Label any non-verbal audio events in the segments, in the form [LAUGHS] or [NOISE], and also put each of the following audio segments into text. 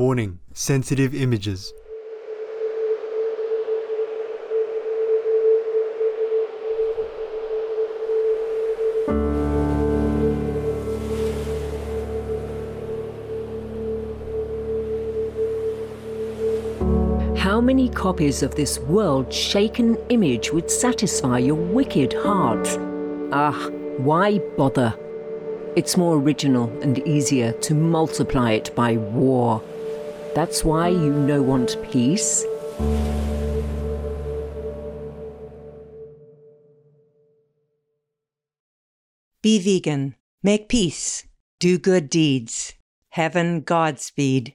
Warning sensitive images. How many copies of this world shaken image would satisfy your wicked heart? Ah, why bother? It's more original and easier to multiply it by war. That's why you no want peace. Be vegan. Make peace. Do good deeds. Heaven Godspeed.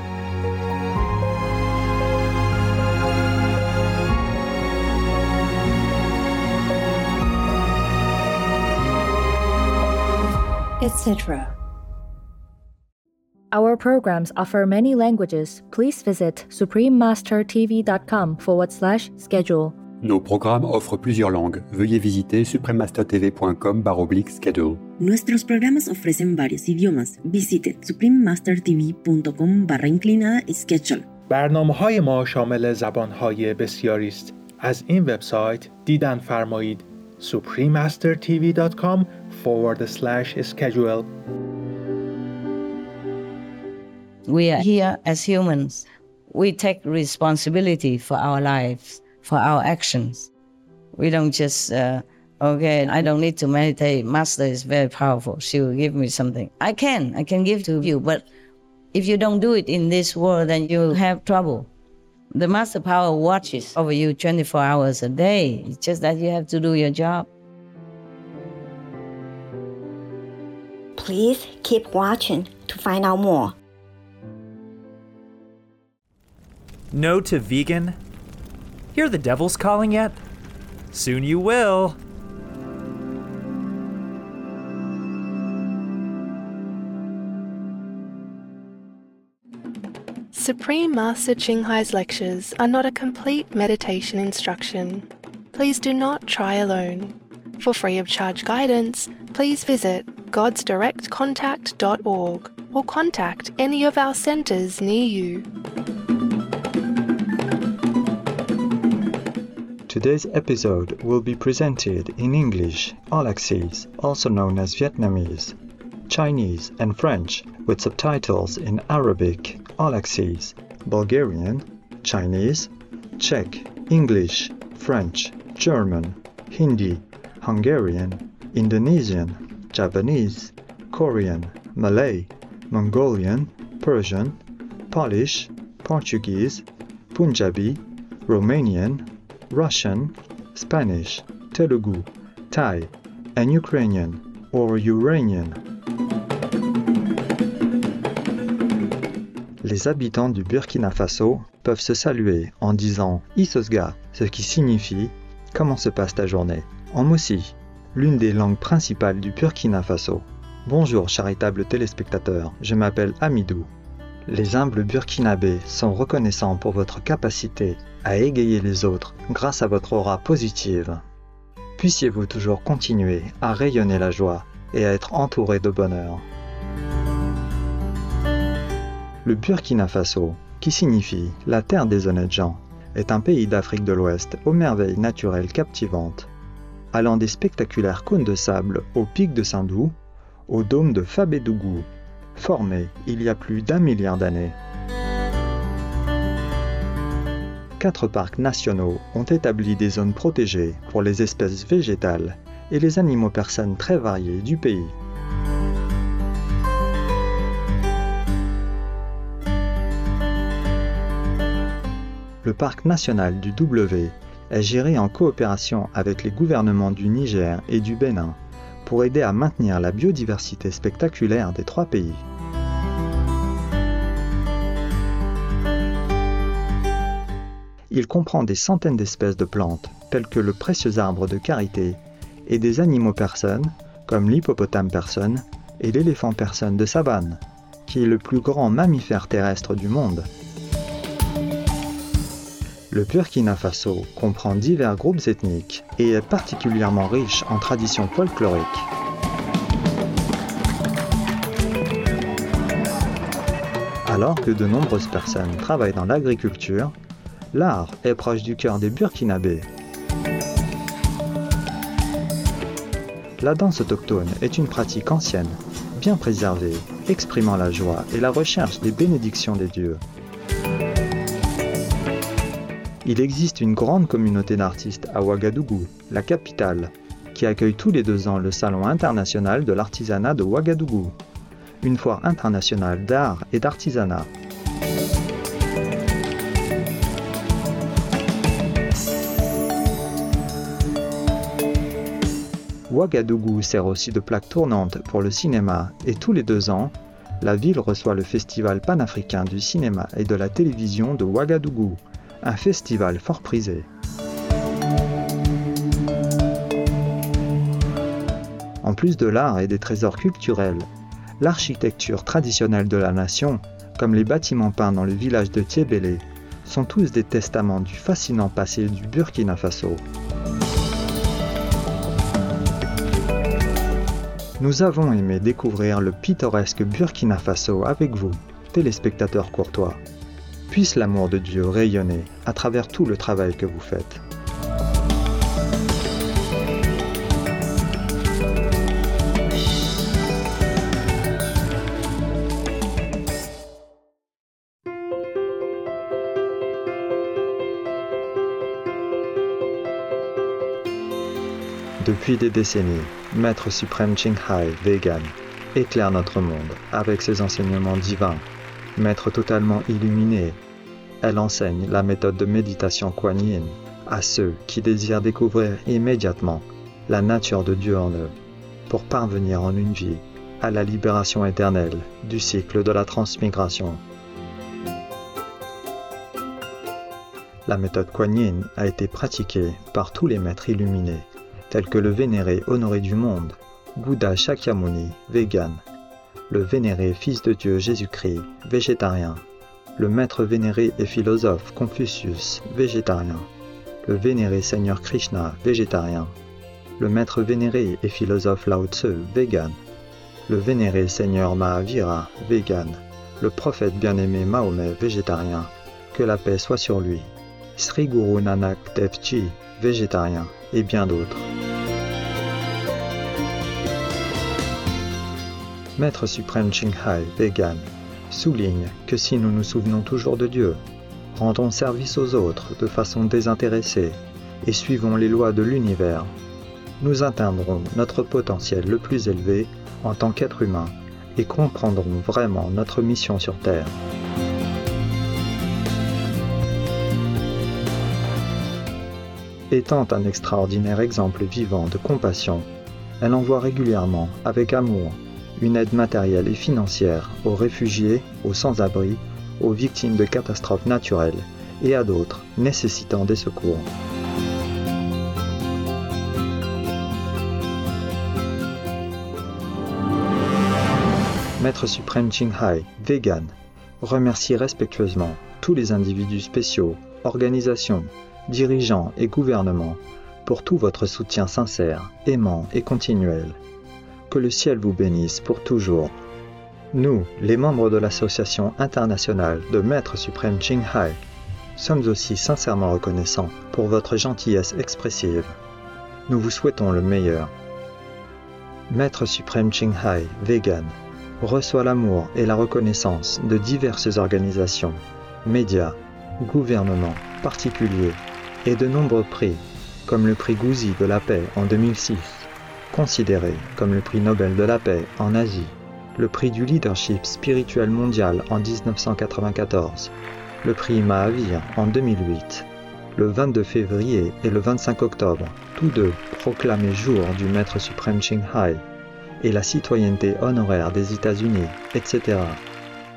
etc. Our programs offer many languages. Please visit suprememastertv.com forward slash schedule. Nos programmes offrent plusieurs langues. Veuillez visiter suprememastertv.com schedule. Nuestros programas ofrecen varios idiomas. Visite suprememastertv.com barra inclinada schedule. برنامه های ما شامل زبان های بسیاری است. از این وبسایت دیدن فرمایید suprememastertv.com forward slash schedule. We are here as humans. We take responsibility for our lives, for our actions. We don't just, uh, okay, I don't need to meditate. Master is very powerful. She will give me something. I can, I can give to you, but if you don't do it in this world, then you'll have trouble. The master power watches over you 24 hours a day. It's just that you have to do your job. Please keep watching to find out more. No to vegan? Hear the devil's calling yet? Soon you will. Supreme Master Ching Hai's lectures are not a complete meditation instruction. Please do not try alone. For free of charge guidance, please visit godsdirectcontact.org or contact any of our centres near you. Today's episode will be presented in English, all also known as Vietnamese, Chinese, and French, with subtitles in Arabic, all axes, Bulgarian, Chinese, Czech, English, French, German, Hindi, Hungarian, Indonesian, Japanese, Korean, Malay, Mongolian, Persian, Polish, Portuguese, Punjabi, Romanian, Russian, Spanish, Telugu, Thai, and Ukrainian or Uranian. Les habitants du Burkina Faso peuvent se saluer en disant Isosga, ce qui signifie Comment se passe ta journée? En Moussi, l'une des langues principales du Burkina Faso. Bonjour charitables téléspectateurs, je m'appelle Amidou. Les humbles burkinabés sont reconnaissants pour votre capacité à égayer les autres grâce à votre aura positive. Puissiez-vous toujours continuer à rayonner la joie et à être entouré de bonheur. Le Burkina Faso, qui signifie la terre des honnêtes gens, est un pays d'Afrique de l'Ouest aux merveilles naturelles captivantes allant des spectaculaires cônes de sable au pic de Sindou, au dôme de Fabédougou, formé il y a plus d'un milliard d'années. Quatre parcs nationaux ont établi des zones protégées pour les espèces végétales et les animaux personnes très variés du pays. Le parc national du W est géré en coopération avec les gouvernements du Niger et du Bénin pour aider à maintenir la biodiversité spectaculaire des trois pays. Il comprend des centaines d'espèces de plantes, telles que le précieux arbre de karité et des animaux personnes, comme l'hippopotame personne et l'éléphant personne de savane, qui est le plus grand mammifère terrestre du monde. Le Burkina Faso comprend divers groupes ethniques et est particulièrement riche en traditions folkloriques. Alors que de nombreuses personnes travaillent dans l'agriculture, l'art est proche du cœur des Burkinabés. La danse autochtone est une pratique ancienne, bien préservée, exprimant la joie et la recherche des bénédictions des dieux. Il existe une grande communauté d'artistes à Ouagadougou, la capitale, qui accueille tous les deux ans le Salon international de l'artisanat de Ouagadougou, une foire internationale d'art et d'artisanat. Ouagadougou sert aussi de plaque tournante pour le cinéma et tous les deux ans, la ville reçoit le Festival panafricain du cinéma et de la télévision de Ouagadougou, un festival fort prisé. En plus de l'art et des trésors culturels, l'architecture traditionnelle de la nation, comme les bâtiments peints dans le village de Tiebélé, sont tous des testaments du fascinant passé du Burkina Faso. Nous avons aimé découvrir le pittoresque Burkina Faso avec vous, téléspectateurs courtois. Puisse l'amour de Dieu rayonner à travers tout le travail que vous faites. Depuis des décennies, Maître suprême Hai, vegan, éclaire notre monde avec ses enseignements divins. Maître totalement illuminé, elle enseigne la méthode de méditation Kuan Yin à ceux qui désirent découvrir immédiatement la nature de Dieu en eux pour parvenir en une vie à la libération éternelle du cycle de la transmigration. La méthode Kuan Yin a été pratiquée par tous les maîtres illuminés tels que le vénéré honoré du monde, Bouddha Shakyamuni, vegan, le vénéré fils de Dieu Jésus-Christ, végétarien, le maître vénéré et philosophe Confucius, végétarien, le vénéré Seigneur Krishna, végétarien, le maître vénéré et philosophe Lao Tzu, vegan, le vénéré Seigneur Mahavira, vegan, le prophète bien-aimé Mahomet, végétarien, que la paix soit sur lui, Sri Guru Nanak Dev végétarien, et bien d'autres. Maître suprême Hai, vegan, souligne que si nous nous souvenons toujours de Dieu, rendons service aux autres de façon désintéressée et suivons les lois de l'univers, nous atteindrons notre potentiel le plus élevé en tant qu'être humain et comprendrons vraiment notre mission sur Terre. Étant un extraordinaire exemple vivant de compassion, elle envoie régulièrement, avec amour, une aide matérielle et financière aux réfugiés, aux sans-abri, aux victimes de catastrophes naturelles et à d'autres nécessitant des secours. Maître suprême Hai, vegan, remercie respectueusement tous les individus spéciaux, organisations, dirigeants et gouvernements, pour tout votre soutien sincère, aimant et continuel. Que le ciel vous bénisse pour toujours. Nous, les membres de l'Association internationale de Maîtres suprêmes Hai, sommes aussi sincèrement reconnaissants pour votre gentillesse expressive. Nous vous souhaitons le meilleur. Maître suprême Hai, vegan, reçoit l'amour et la reconnaissance de diverses organisations, médias, gouvernements, particuliers et de nombreux prix, comme le prix Gouzi de la paix en 2006, considéré comme le prix Nobel de la paix en Asie, le prix du leadership spirituel mondial en 1994, le prix Mahavir en 2008, le 22 février et le 25 octobre, tous deux proclamés jour du Maître suprême Hai, et la citoyenneté honoraire des États-Unis, etc.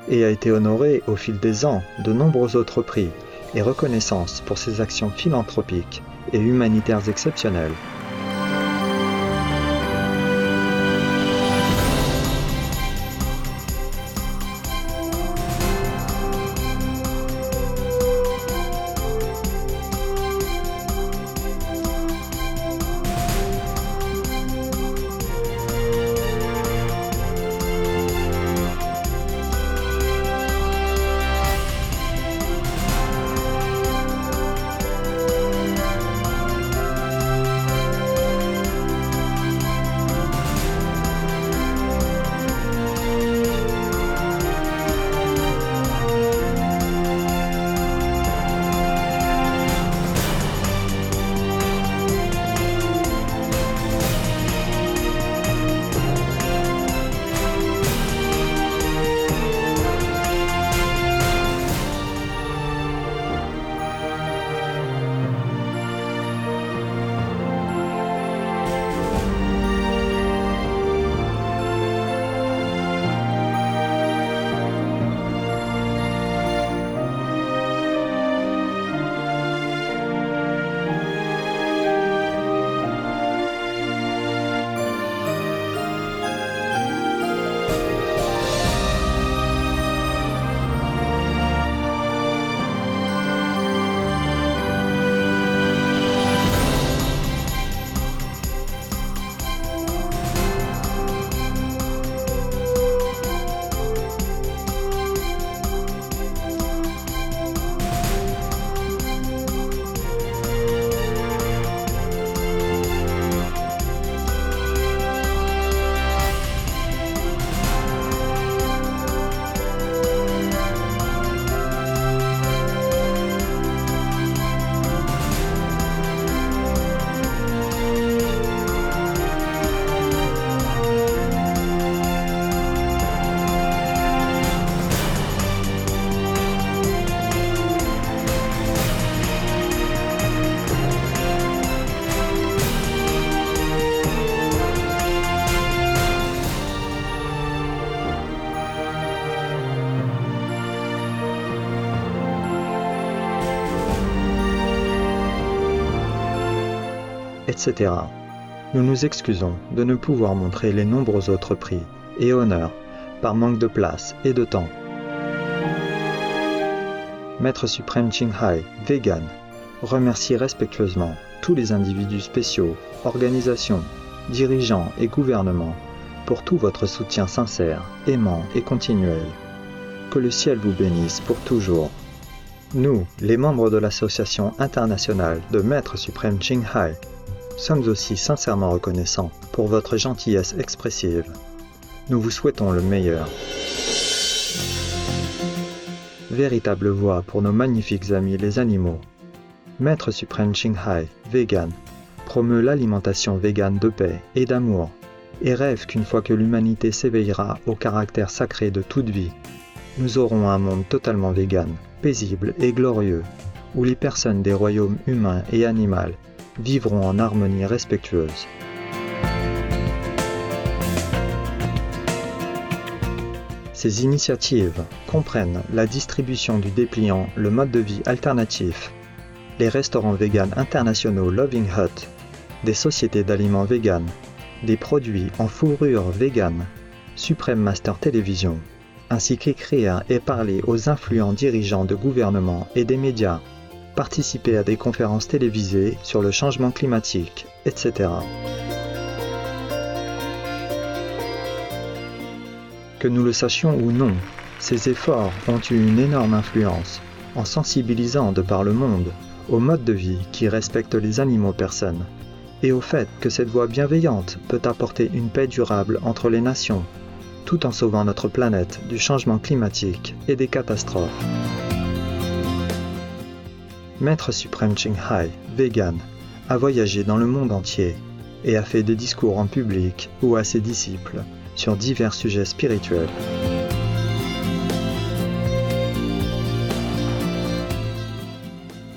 Et a été honoré au fil des ans de nombreux autres prix et reconnaissance pour ses actions philanthropiques et humanitaires exceptionnelles. Etc. Nous nous excusons de ne pouvoir montrer les nombreux autres prix et honneurs par manque de place et de temps. Maître suprême Qinghai, vegan, remercie respectueusement tous les individus spéciaux, organisations, dirigeants et gouvernements pour tout votre soutien sincère, aimant et continuel. Que le ciel vous bénisse pour toujours. Nous, les membres de l'Association internationale de Maîtres suprêmes Qinghai, sommes aussi sincèrement reconnaissants pour votre gentillesse expressive. Nous vous souhaitons le meilleur. Véritable voix pour nos magnifiques amis les animaux. Maître suprême Qinghai, vegan, promeut l'alimentation végane de paix et d'amour et rêve qu'une fois que l'humanité s'éveillera au caractère sacré de toute vie, nous aurons un monde totalement vegan, paisible et glorieux, où les personnes des royaumes humains et animaux vivront en harmonie respectueuse. Ces initiatives comprennent la distribution du dépliant Le mode de vie alternatif, les restaurants véganes internationaux Loving Hut, des sociétés d'aliments véganes, des produits en fourrure végane, Supreme Master Télévision, ainsi qu'écrire et parler aux influents dirigeants de gouvernements et des médias, participer à des conférences télévisées sur le changement climatique, etc. Que nous le sachions ou non, ces efforts ont eu une énorme influence en sensibilisant de par le monde au mode de vie qui respecte les animaux personnes et au fait que cette voie bienveillante peut apporter une paix durable entre les nations, tout en sauvant notre planète du changement climatique et des catastrophes. Maître suprême Qinghai, vegan, a voyagé dans le monde entier et a fait des discours en public ou à ses disciples sur divers sujets spirituels.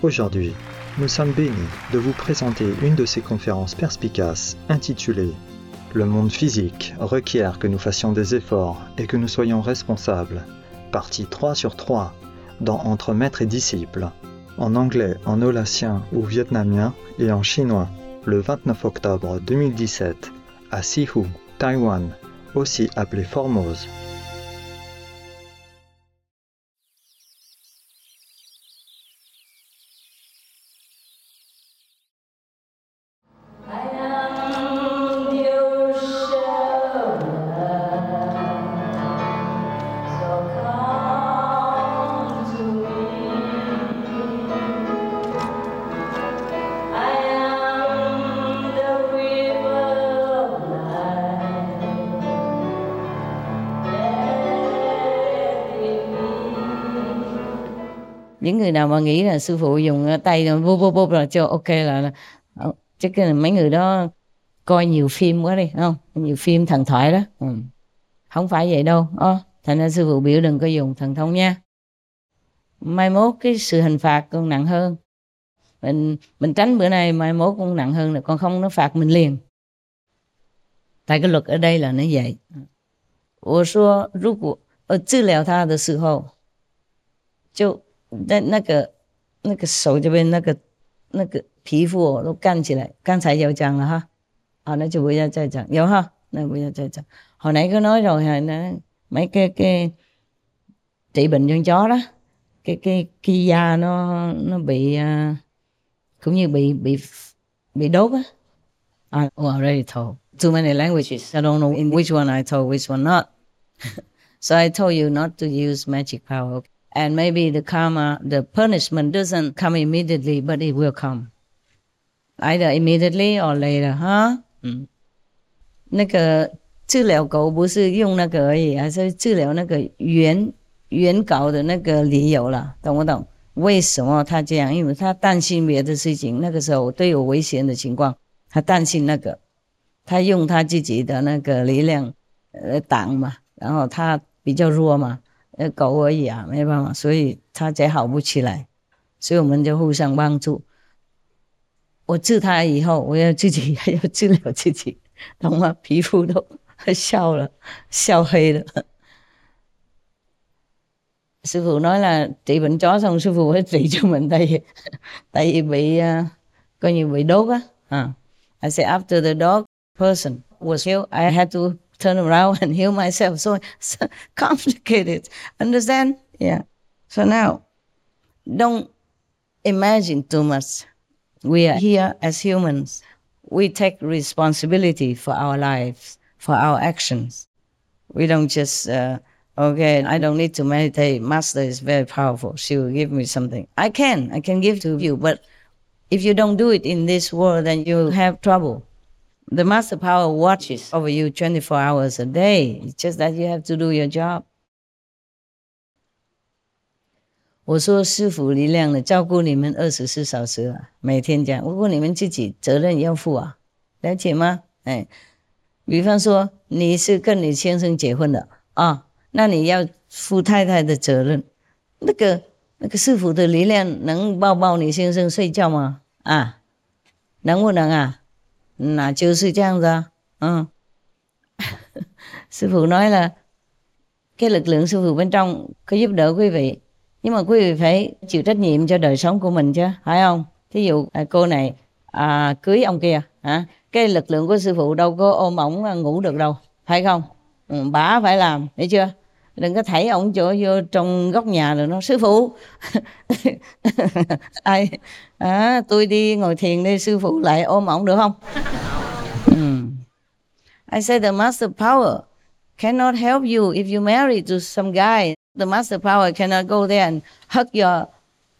Aujourd'hui, nous sommes bénis de vous présenter une de ces conférences perspicaces intitulée Le monde physique requiert que nous fassions des efforts et que nous soyons responsables, partie 3 sur 3, dans Entre maître et disciple, en anglais, en holacien ou vietnamien et en chinois, le 29 octobre 2017, à Sihu, Taïwan, aussi appelé Formose. những người nào mà nghĩ là sư phụ dùng tay rồi vô vô vô là cho ok là, là ờ, chắc cái mấy người đó coi nhiều phim quá đi không nhiều phim thần thoại đó ừ. không phải vậy đâu ờ, thành ra sư phụ biểu đừng có dùng thần thông nha mai mốt cái sự hình phạt còn nặng hơn mình mình tránh bữa nay mai mốt cũng nặng hơn là còn không nó phạt mình liền tại cái luật ở đây là nó vậy 我说，如果呃治疗他的时候，就 那那个那个手这边那个那个皮肤哦都干起来，刚才有讲了哈，好，那就不要再讲，有哈，那不要再讲。hồi nãy có nói rồi là nó, mấy cái cái trị bệnh cho chó đó, cái cái cái da nó nó bị uh, cũng như bị bị bị đốt á. I already told too many languages. I don't know in which one I told, which one not. [LAUGHS] so I told you not to use magic power. And maybe the karma, the punishment doesn't come immediately, but it will come. Either immediately or later, huh? 嗯，那个治疗狗不是用那个而已，还是治疗那个原原稿的那个理由了，懂不懂？为什么他这样？因为他担心别的事情，那个时候都有危险的情况，他担心那个，他用他自己的那个力量呃挡嘛，然后他比较弱嘛，呃，狗而已啊，没办法，所以它才好不起来，所以我们就互相帮助。我治它以后，我要自己还要治疗自己，懂吗？皮肤都笑了，笑黑了。sư phụ nói là trị bệnh chó xong sư phụ phải trị cho mình tại vì tại vì bị uh, coi như bị đốt á à. I say after the dog person was healed, I had to turn around and heal myself. So it's [LAUGHS] complicated. Understand? Yeah. So now, don't imagine too much. We are here as humans. We take responsibility for our lives, for our actions. We don't just, uh, okay, I don't need to meditate. Master is very powerful. She will give me something. I can, I can give to you, but if you don't do it in this world, then you'll have trouble. The master power watches over you 24 hours a day. It's just that you have to do your job. 我说师傅力量的照顾你们二十四小时啊，每天这样。不过你们自己责任要负啊，了解吗？哎，比方说你是跟你先生结婚的啊，那你要负太太的责任。那个那个师傅的力量能抱抱你先生睡觉吗？啊，能不能啊？那就是这样子啊。嗯，[LAUGHS] sư phụ nói là cái lực lượng sư phụ bên trong có giúp đỡ quý vị nhưng mà quý vị phải chịu trách nhiệm cho đời sống của mình chứ phải không thí dụ à, cô này à, cưới ông kia hả cái lực lượng của sư phụ đâu có ôm ổng à, ngủ được đâu phải không ừ, bà phải làm hiểu chưa Đừng có thảy ổng chỗ vô trong góc nhà rồi nó sư phụ [LAUGHS] ai à, tôi đi ngồi thiền đi sư phụ lại ôm ổng được không ừ. [LAUGHS] I say the master power cannot help you if you marry to some guy the master power cannot go there and hug your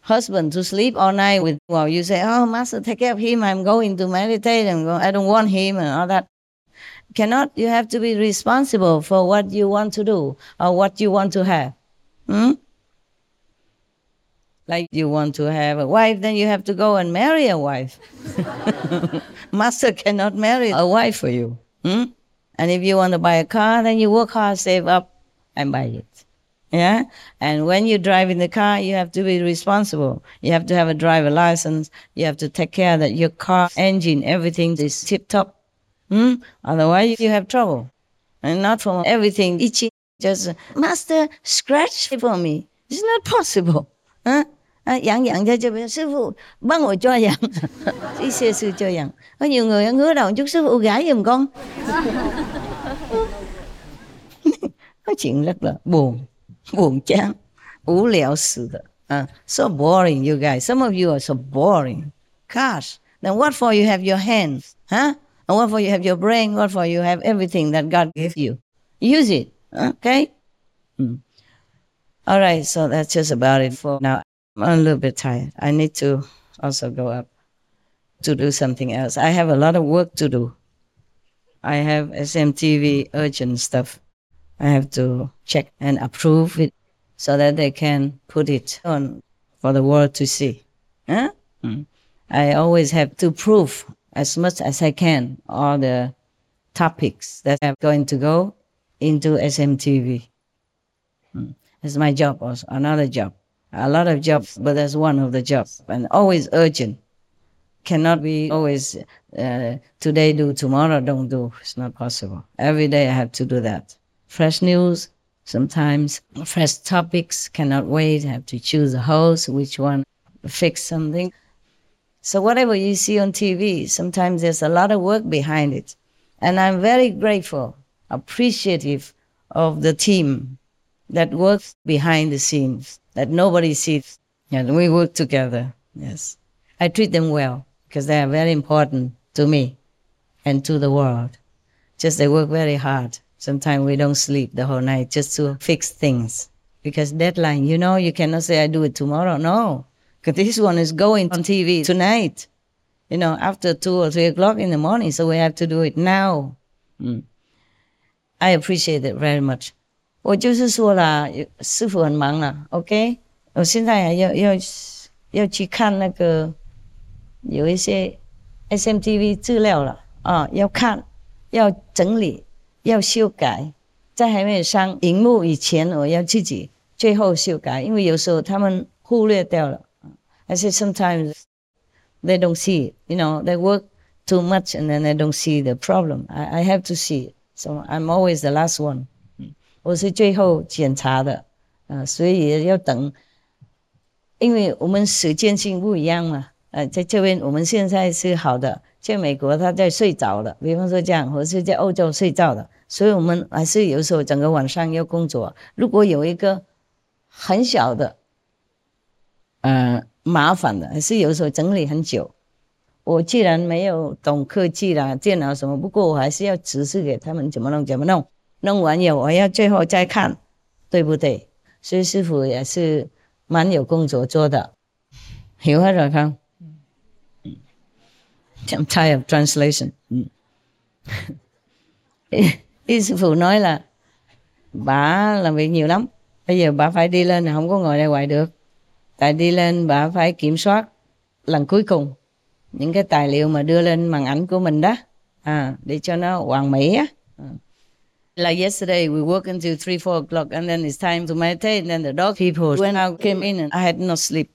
husband to sleep all night with while you say, Oh, master, take care of him. I'm going to meditate and I don't want him and all that. Cannot. You have to be responsible for what you want to do or what you want to have. Hmm? Like you want to have a wife, then you have to go and marry a wife. [LAUGHS] master cannot marry a wife for you. Hmm? And if you want to buy a car, then you work hard, save up, and buy it. Yeah. And when you drive in the car, you have to be responsible. You have to have a driver license. You have to take care that your car engine, everything is tip top. Hmm? Otherwise, you have trouble. And not from everything itchy. Just, Master, scratch for me. It's not possible. Huh? À, dặn dặn cho cho sư phụ bắt ngồi cho dặn ý sư cho dặn có nhiều người ngứa đầu chút sư phụ gãi giùm con [LAUGHS] có chuyện rất là buồn buồn chán ủ lẹo sự uh, so boring you guys some of you are so boring gosh then what for you have your hands huh and for you have your brain what for you have everything that god gave you use it okay mm. all right so that's just about it for now i'm a little bit tired i need to also go up to do something else i have a lot of work to do i have smtv urgent stuff I have to check and approve it so that they can put it on for the world to see. Huh? Mm. I always have to prove as much as I can all the topics that are going to go into SMTV. It's my job also, another job. A lot of jobs, but that's one of the jobs. And always urgent. Cannot be always uh, today do, tomorrow don't do. It's not possible. Every day I have to do that fresh news, sometimes fresh topics, cannot wait, have to choose a host, which one, fix something. So whatever you see on TV, sometimes there's a lot of work behind it. And I'm very grateful, appreciative of the team that works behind the scenes, that nobody sees. And we work together, yes. I treat them well because they are very important to me and to the world. Just they work very hard. Sometimes we don't sleep the whole night just to fix things because deadline, you know, you cannot say I do it tomorrow. No, because this one is going on TV tonight, you know, after two or three o'clock in the morning. So we have to do it now. Mm. I appreciate it very much. 我就是说啦，师傅很忙啦，OK，我现在还要要要去看那个有一些 SMTV 资料了啊，要看，要整理。要修改，在还没有上荧幕以前，我要自己最后修改，因为有时候他们忽略掉了。 I say sometimes they don't see it, you know, they work too much and then they don't see the problem. I have to see it, so I'm always the last one. 我是最后检查的，啊，所以要等，因为我们时间性不一样嘛。呃，在这边我们现在是好的，在美国他在睡着了，比方说这样，或是在欧洲睡觉了，所以我们还是有时候整个晚上要工作。如果有一个很小的，呃，麻烦的，还是有时候整理很久。我既然没有懂科技啦、电脑什么，不过我还是要指示给他们怎么弄、怎么弄。弄完以后，我要最后再看，对不对？所以师傅也是蛮有工作做的。hiểu hết rồi không? I'm tired of translation. Y sư phụ nói là bà làm việc nhiều lắm. Bây giờ bà phải đi lên là không có ngồi đây hoài được. Tại đi lên bà phải kiểm soát lần cuối cùng những cái tài liệu mà đưa lên màn ảnh của mình đó à, để cho nó hoàn mỹ á. Like yesterday, we work until three, four o'clock, and then it's time to meditate. And then the dog people when I came in, and I had no sleep,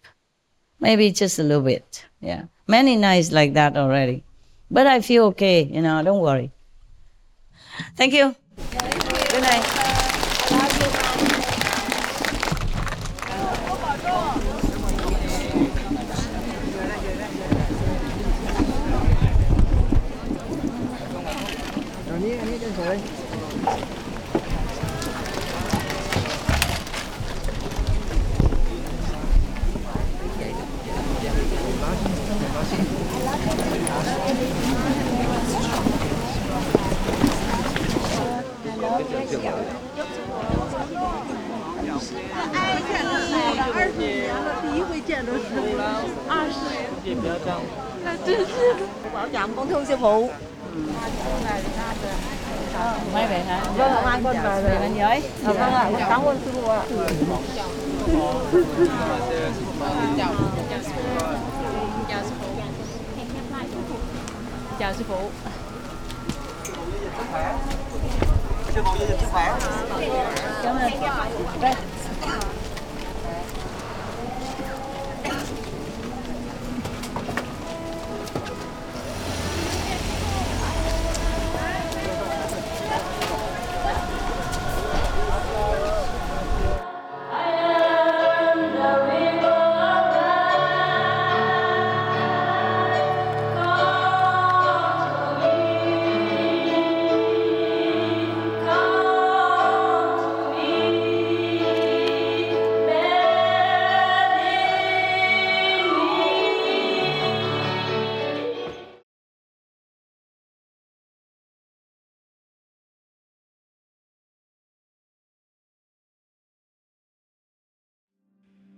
maybe just a little bit. Yeah, many nights like that already, but I feel okay. You know, don't worry. Thank you. Good night. อันนี้อันนี้จะสวย Hello, 了，哎，见了二十年了，第一回见着师傅，二十年，也不要这样，那真是 bảo sư phụ. Chào sư phụ. Chào sư phụ. 这是鸡排咱们来尝尝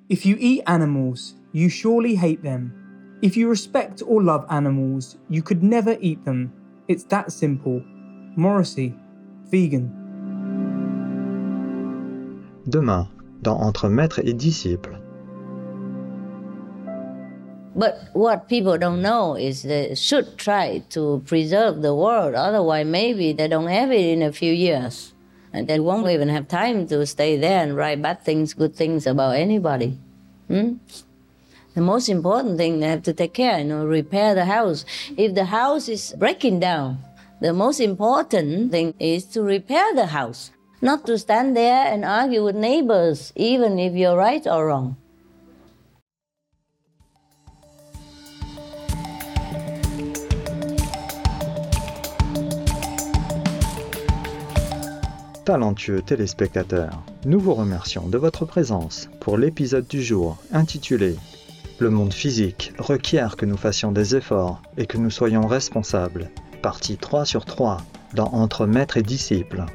If you eat animals, you surely hate them. If you respect or love animals, you could never eat them. It's that simple. Morrissey, vegan. Demain, dans Entre maître et disciple. But what people don't know is they should try to preserve the world. Otherwise, maybe they don't have it in a few years. And they won't even have time to stay there and write bad things, good things about anybody. Hmm? The most important thing they have to take care, you know, repair the house. If the house is breaking down, the most important thing is to repair the house, not to stand there and argue with neighbors, even if you're right or wrong. Talentueux téléspectateurs, nous vous remercions de votre présence pour l'épisode du jour intitulé Le monde physique requiert que nous fassions des efforts et que nous soyons responsables, partie 3 sur 3 dans Entre maître et disciple.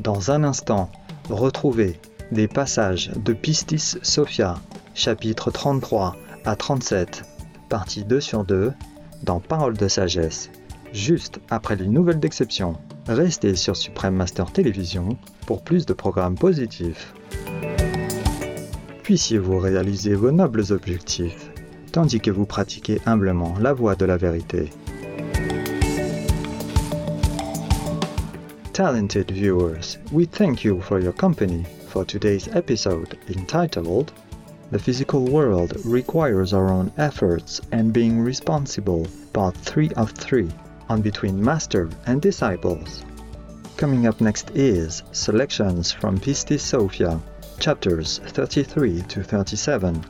Dans un instant, retrouvez des passages de Pistis Sophia, chapitre 33 à 37, partie 2 sur 2, dans Parole de sagesse, juste après les nouvelles d'exception. Restez sur Supreme Master Télévision pour plus de programmes positifs. Puissiez-vous réaliser vos nobles objectifs, tandis que vous pratiquez humblement la voie de la vérité. Talented viewers, we thank you for your company for today's episode entitled The Physical World Requires Our Own Efforts and Being Responsible, Part 3 of 3 on Between Master and Disciples. Coming up next is selections from Pistis Sophia, chapters 33 to 37,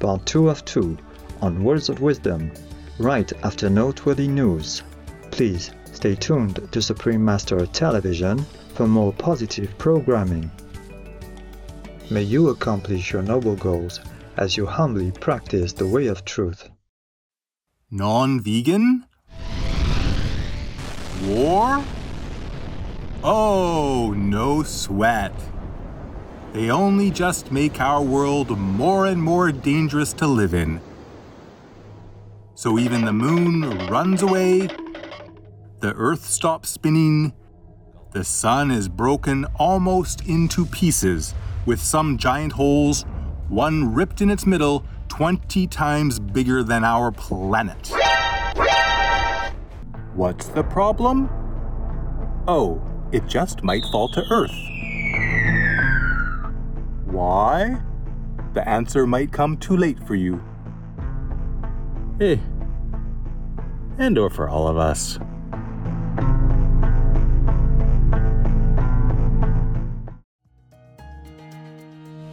part 2 of 2 on Words of Wisdom, right after noteworthy news. Please stay tuned to Supreme Master Television for more positive programming. May you accomplish your noble goals as you humbly practice the way of truth. Non vegan? War? Oh, no sweat. They only just make our world more and more dangerous to live in. So even the moon runs away, the earth stops spinning, the sun is broken almost into pieces, with some giant holes, one ripped in its middle, 20 times bigger than our planet. What's the problem? Oh, it just might fall to Earth. Why? The answer might come too late for you. Eh. And or for all of us.